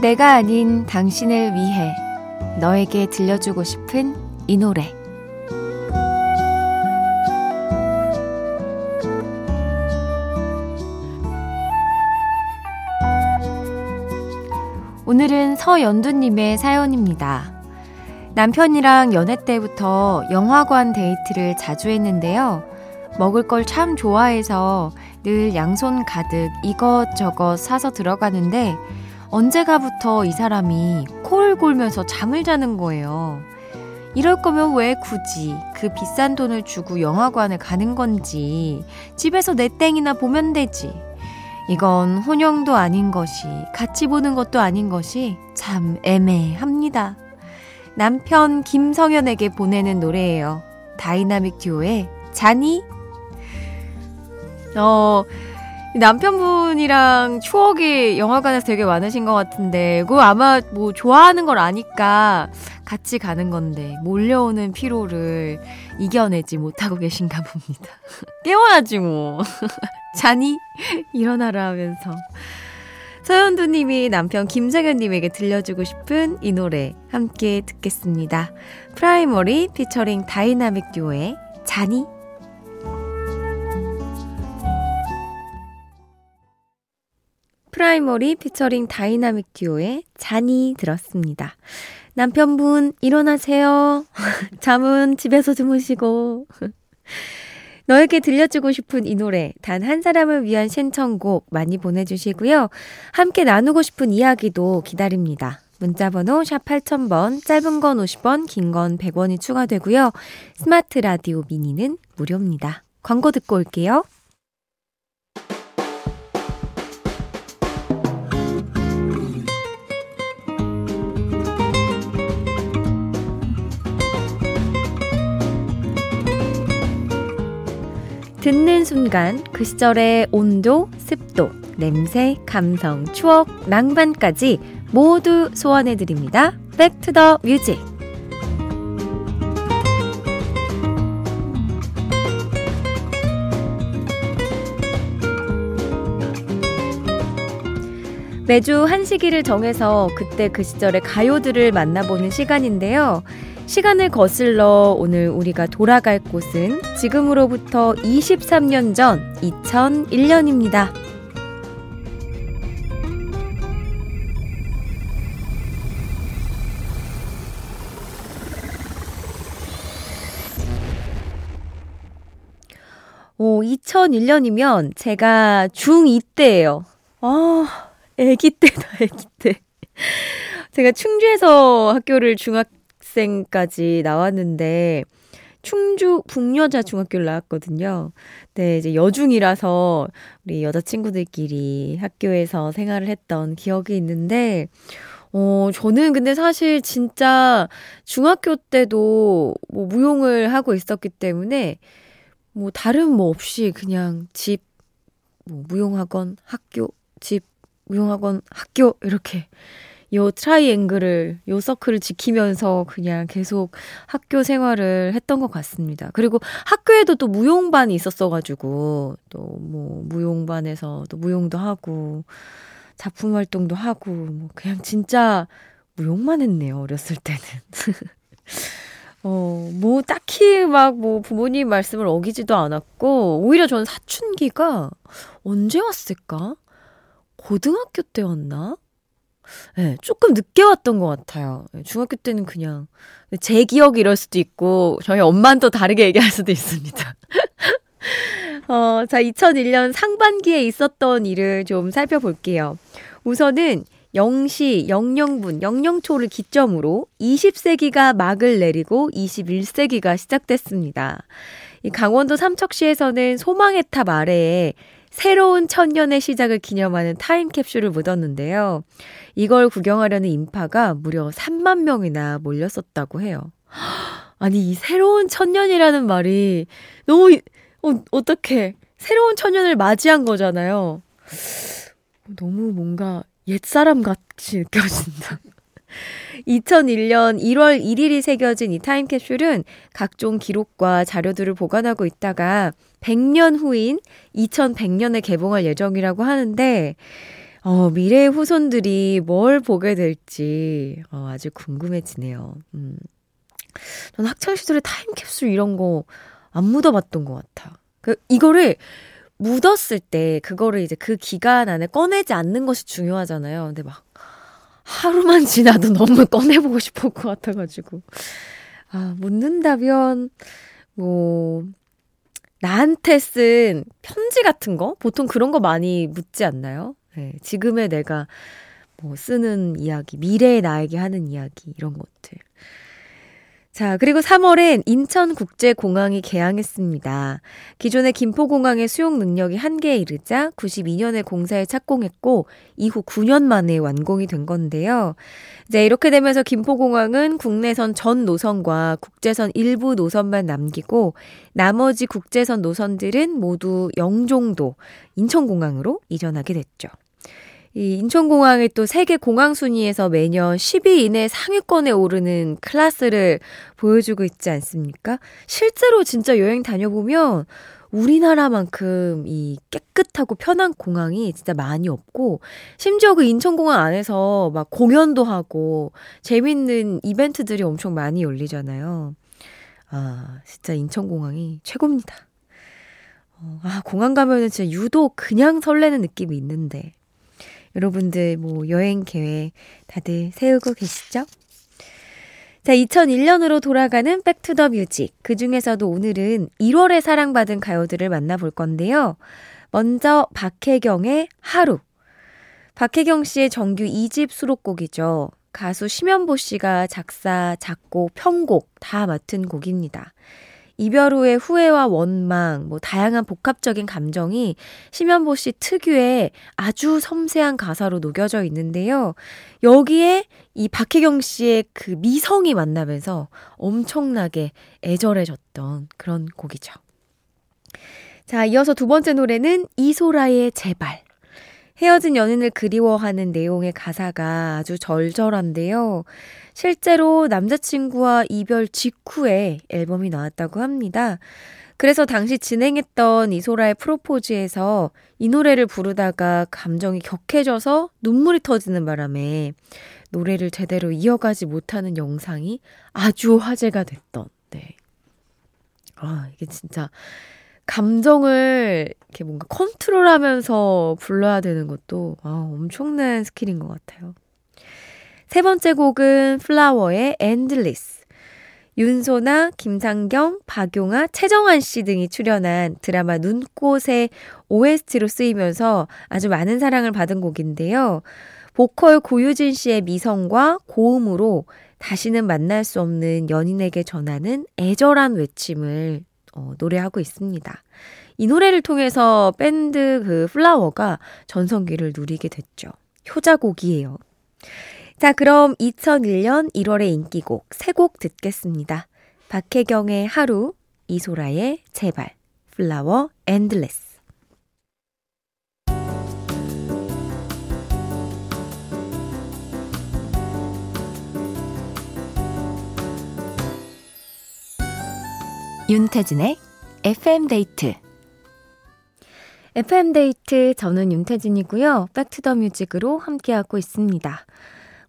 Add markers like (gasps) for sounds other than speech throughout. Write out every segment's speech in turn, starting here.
내가 아닌 당신을 위해 너에게 들려주고 싶은 이 노래. 오늘은 서연두님의 사연입니다. 남편이랑 연애 때부터 영화관 데이트를 자주 했는데요. 먹을 걸 참 좋아해서 늘 양손 가득 이것저것 사서 들어가는데 언제가부터 이 사람이 코를 골면서 잠을 자는 거예요. 이럴 거면 왜 굳이 그 비싼 돈을 주고 영화관을 가는 건지 집에서 내 땡이나 보면 되지. 이건 혼영도 아닌 것이 같이 보는 것도 아닌 것이 참 애매합니다. 남편 김성현에게 보내는 노래예요. 다이나믹 듀오의 자니 어 남편분이랑 추억이 영화관에서 되게 많으신 것 같은데, 그거 아마 뭐 좋아하는 걸 아니까 같이 가는 건데, 몰려오는 피로를 이겨내지 못하고 계신가 봅니다. (laughs) 깨워야지 뭐. (laughs) 자니 일어나라 하면서. 서현두님이 남편 김정현님에게 들려주고 싶은 이 노래 함께 듣겠습니다. 프라이머리 피처링 다이나믹 듀오의 자니 프라이머리 피처링 다이나믹 듀오의 자니 들었습니다. 남편분, 일어나세요. (laughs) 잠은 집에서 주무시고. (laughs) 너에게 들려주고 싶은 이 노래, 단 한 사람을 위한 신청곡 많이 보내주시고요. 함께 나누고 싶은 이야기도 기다립니다. 문자번호 샵 8000번, 짧은 건 50원, 긴 건 100원이 추가되고요. 스마트 라디오 미니는 무료입니다. 광고 듣고 올게요. 듣는 순간 그 시절의 온도, 습도, 냄새, 감성, 추억, 낭만까지 모두 소환해 드립니다. Back to the Music. 매주 한 시기를 정해서 그때 그 시절의 가요들을 만나보는 시간인데요. 시간을 거슬러 오늘 우리가 돌아갈 곳은 지금으로부터 23년 전 2001년입니다. 오, 2001년이면 제가 중2 때예요. 아, 애기 때다, 애기 때. 제가 충주에서 학교를 중학 생까지 나왔는데, 충주 북여자 중학교를 나왔거든요. 네, 이제 여중이라서 우리 여자친구들끼리 학교에서 생활을 했던 기억이 있는데, 어, 저는 근데 사실 진짜 중학교 때도 뭐 무용을 하고 있었기 때문에 뭐 다른 뭐 없이 그냥 집, 뭐 무용학원, 학교, 집, 무용학원, 학교 이렇게 요 트라이앵글을, 요 서클을 지키면서 그냥 계속 학교 생활을 했던 것 같습니다. 그리고 학교에도 또 무용반이 있었어가지고, 또 뭐, 무용반에서 또 무용도 하고, 작품 활동도 하고, 뭐, 그냥 진짜 무용만 했네요, 어렸을 때는. (laughs) 어, 뭐, 딱히 막 뭐 부모님 말씀을 어기지도 않았고, 오히려 저는 사춘기가 언제 왔을까? 고등학교 때였나? 네, 조금 늦게 왔던 것 같아요. 예, 중학교 때는 그냥 제 기억이 이럴 수도 있고 저희 엄마는 또 다르게 얘기할 수도 있습니다. (laughs) 어, 자, 2001년 상반기에 있었던 일을 좀 살펴볼게요. 우선은 0시, 00분, 00초를 기점으로 20세기가 막을 내리고 21세기가 시작됐습니다. 이 강원도 삼척시에서는 소망의 탑 아래에 새로운 천년의 시작을 기념하는 타임캡슐을 묻었는데요. 이걸 구경하려는 인파가 무려 3만 명이나 몰렸었다고 해요. (gasps) 아니, 이 새로운 천년이라는 말이 너무, 어, 어떡해. 새로운 천년을 맞이한 거잖아요. (sighs) 너무 뭔가 옛사람 같이 느껴진다. 2001년 1월 1일이 새겨진 이 타임캡슐은 각종 기록과 자료들을 보관하고 있다가 100년 후인 2100년에 개봉할 예정이라고 하는데, 어, 미래의 후손들이 뭘 보게 될지, 어, 아주 궁금해지네요. 음. 전 학창시절에 타임캡슐 이런 거 안 묻어봤던 것 같아. 그, 이거를 묻었을 때, 그거를 이제 그 기간 안에 꺼내지 않는 것이 중요하잖아요. 근데 막, 하루만 지나도 너무 (laughs) 꺼내보고 싶을 것 같아가지고. 아, 묻는다면, 뭐, 나한테 쓴 편지 같은 거? 보통 그런 거 많이 묻지 않나요? 네, 지금의 내가 뭐 쓰는 이야기, 미래의 나에게 하는 이야기, 이런 것들. 자, 그리고 3월엔 인천국제공항이 개항했습니다. 기존의 김포공항의 수용 능력이 한계에 이르자 92년에 공사에 착공했고, 이후 9년 만에 완공이 된 건데요. 이제 이렇게 되면서 김포공항은 국내선 전 노선과 국제선 일부 노선만 남기고, 나머지 국제선 노선들은 모두 영종도, 인천공항으로 이전하게 됐죠. 이 인천공항이 또 세계 공항 순위에서 매년 10위 이내 상위권에 오르는 클래스를 보여주고 있지 않습니까? 실제로 진짜 여행 다녀보면 우리나라만큼 이 깨끗하고 편한 공항이 진짜 많이 없고, 심지어 그 인천공항 안에서 막 공연도 하고, 재밌는 이벤트들이 엄청 많이 열리잖아요. 아, 진짜 인천공항이 최고입니다. 어, 아, 공항 가면은 진짜 유독 그냥 설레는 느낌이 있는데. 여러분들 뭐 여행 계획 다들 세우고 계시죠? 자, 2001년으로 돌아가는 Back to the Music. 그 중에서도 오늘은 1월에 사랑받은 가요들을 만나볼 건데요. 먼저 박혜경의 하루. 박혜경 씨의 정규 2집 수록곡이죠. 가수 심연보 씨가 작사, 작곡, 편곡 다 맡은 곡입니다. 이별 후의 후회와 원망, 뭐 다양한 복합적인 감정이 심연보 씨 특유의 아주 섬세한 가사로 녹여져 있는데요. 여기에 이 박혜경 씨의 그 미성이 만나면서 엄청나게 애절해졌던 그런 곡이죠. 자, 이어서 두 번째 노래는 이소라의 제발. 헤어진 연인을 그리워하는 내용의 가사가 아주 절절한데요. 실제로 남자친구와 이별 직후에 앨범이 나왔다고 합니다. 그래서 당시 진행했던 이소라의 프로포즈에서 이 노래를 부르다가 감정이 격해져서 눈물이 터지는 바람에 노래를 제대로 이어가지 못하는 영상이 아주 화제가 됐던, 네. 아, 이게 진짜 감정을 이렇게 뭔가 컨트롤하면서 불러야 되는 것도 아, 엄청난 스킬인 것 같아요. 세 번째 곡은 플라워의 Endless. 윤손하, 김상경, 박용하, 최정환 씨 등이 출연한 드라마 눈꽃의 OST로 쓰이면서 아주 많은 사랑을 받은 곡인데요. 보컬 고유진 씨의 미성과 고음으로 다시는 만날 수 없는 연인에게 전하는 애절한 외침을 어, 노래하고 있습니다. 이 노래를 통해서 밴드 그 플라워가 전성기를 누리게 됐죠. 효자곡이에요. 자, 그럼 2001년 1월의 인기곡 세 곡 듣겠습니다. 박혜경의 하루, 이소라의 제발, 플라워, Endless. 윤태진의 FM데이트 FM데이트 저는 윤태진이고요. Back to the Music으로 함께하고 있습니다.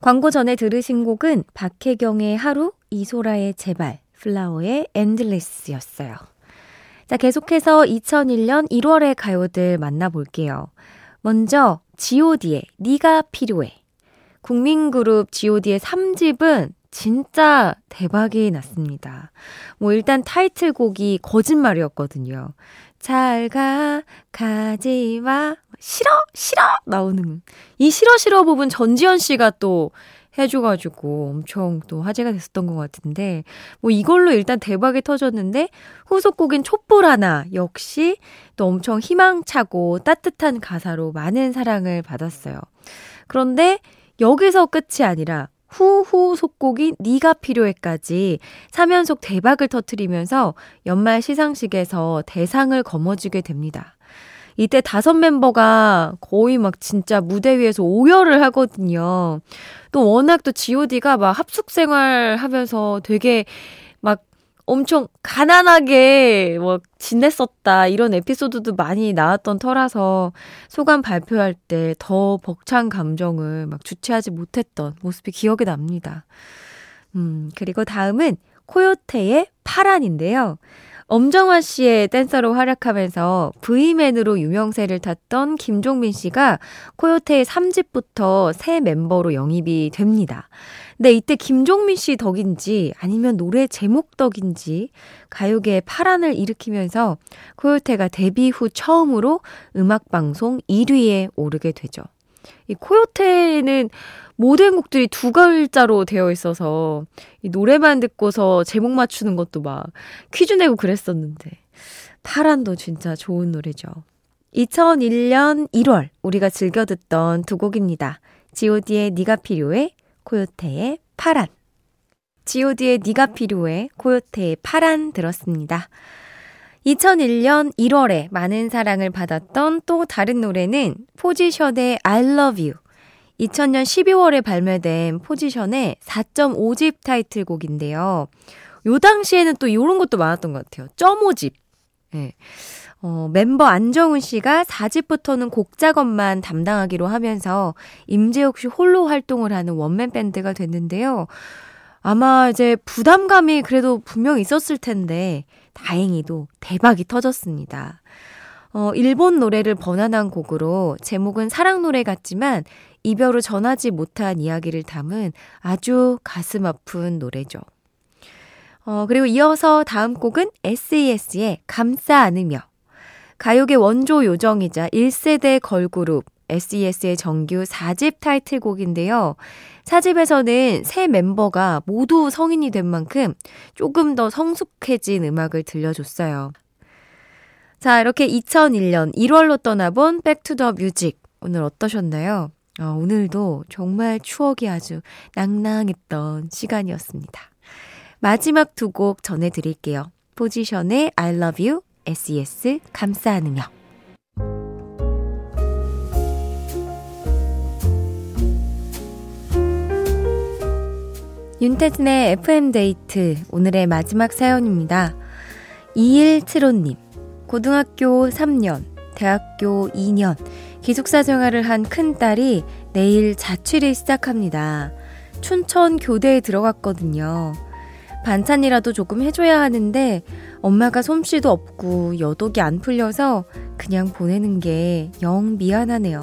광고 전에 들으신 곡은 박혜경의 하루, 이소라의 제발, 플라워의 Endless였어요. 자, 계속해서 2001년 1월의 가요들 만나볼게요. 먼저 god의 네가 필요해. 국민그룹 god의 3집은 진짜 대박이 났습니다. 뭐 일단 타이틀곡이 거짓말이었거든요. 잘 가, 가지 마. 싫어, 싫어! 나오는. 이 싫어, 싫어 부분 전지현 씨가 또 해줘가지고 엄청 또 화제가 됐었던 것 같은데, 뭐 이걸로 일단 대박이 터졌는데, 후속곡인 촛불 하나 역시 또 엄청 희망차고 따뜻한 가사로 많은 사랑을 받았어요. 그런데 여기서 끝이 아니라 후후 속곡이 네가 필요해까지 3연속 대박을 터트리면서 연말 시상식에서 대상을 거머쥐게 됩니다. 이때 다섯 멤버가 거의 막 진짜 무대 위에서 오열을 하거든요. 또 워낙 또 GOD가 막 합숙 생활 하면서 되게 막 엄청 가난하게 뭐 지냈었다 이런 에피소드도 많이 나왔던 터라서 소감 발표할 때 더 벅찬 감정을 막 주체하지 못했던 모습이 기억에 납니다. 음, 그리고 다음은 코요테의 파란인데요. 엄정화 씨의 댄서로 활약하면서 V맨으로 유명세를 탔던 김종민 씨가 코요테의 3집부터 새 멤버로 영입이 됩니다. 근데 이때 김종민 씨 덕인지 아니면 노래 제목 덕인지 가요계에 파란을 일으키면서 코요테가 데뷔 후 처음으로 음악방송 1위에 오르게 되죠. 이 코요테는 모든 곡들이 두 글자로 되어 있어서 이 노래만 듣고서 제목 맞추는 것도 막 퀴즈 내고 그랬었는데 파란도 진짜 좋은 노래죠. 2001년 1월 우리가 즐겨 듣던 두 곡입니다. god의 네가 필요해, 코요테의 파란. god의 네가 필요해, 코요테의 파란 들었습니다. 2001년 1월에 많은 사랑을 받았던 또 다른 노래는 포지션의 I love you. 2000년 12월에 발매된 포지션의 4.5집 타이틀곡인데요. 요 당시에는 또 이런 것도 많았던 것 같아요. .5집. 예. 네. 어, 멤버 안정훈 씨가 4집부터는 곡 작업만 담당하기로 하면서 임재욱 씨 홀로 활동을 하는 원맨 밴드가 됐는데요. 아마 이제 부담감이 그래도 분명 있었을 텐데 다행히도 대박이 터졌습니다. 어, 일본 노래를 번안한 곡으로 제목은 사랑 노래 같지만 이별 후 전하지 못한 이야기를 담은 아주 가슴 아픈 노래죠. 어, 그리고 이어서 다음 곡은 SES의 감싸 안으며 가요계 원조 요정이자 1세대 걸그룹 SES의 정규 4집 타이틀곡인데요. 4집에서는 새 멤버가 모두 성인이 된 만큼 조금 더 성숙해진 음악을 들려줬어요. 자, 이렇게 2001년 1월로 떠나본 Back to the Music. 오늘 어떠셨나요? 어, 오늘도 정말 추억이 아주 낭낭했던 시간이었습니다. 마지막 두 곡 전해드릴게요. 포지션의 I love you, SES 감싸 안으며. 윤태진의 FM데이트 오늘의 마지막 사연입니다. 2175님, 고등학교 3년, 대학교 2년, 기숙사 생활을 한 큰딸이 내일 자취를 시작합니다. 춘천 교대에 들어갔거든요. 반찬이라도 조금 해줘야 하는데 엄마가 솜씨도 없고 여독이 안 풀려서 그냥 보내는 게 영 미안하네요.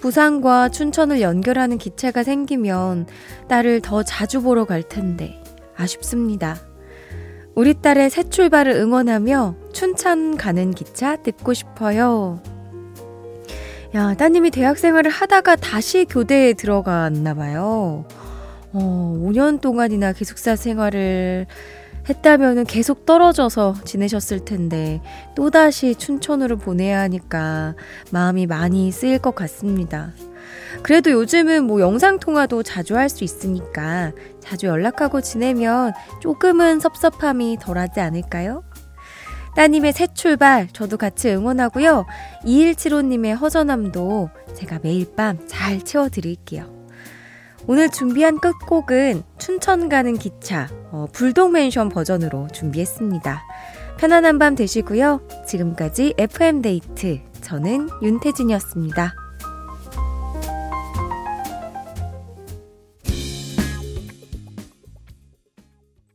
부산과 춘천을 연결하는 기차가 생기면 딸을 더 자주 보러 갈 텐데 아쉽습니다. 우리 딸의 새 출발을 응원하며 춘천 가는 기차 듣고 싶어요. 야, 따님이 대학 생활을 하다가 다시 교대에 들어갔나 봐요. 어, 5년 동안이나 기숙사 생활을 했다면은 계속 떨어져서 지내셨을 텐데 또다시 춘천으로 보내야 하니까 마음이 많이 쓰일 것 같습니다. 그래도 요즘은 뭐 영상통화도 자주 할 수 있으니까 자주 연락하고 지내면 조금은 섭섭함이 덜하지 않을까요? 따님의 새 출발 저도 같이 응원하고요. 2175님의 허전함도 제가 매일 밤 잘 채워드릴게요. 오늘 준비한 끝곡은 춘천 가는 기차, 어, 불독맨션 버전으로 준비했습니다. 편안한 밤 되시고요. 지금까지 FM데이트. 저는 윤태진이었습니다.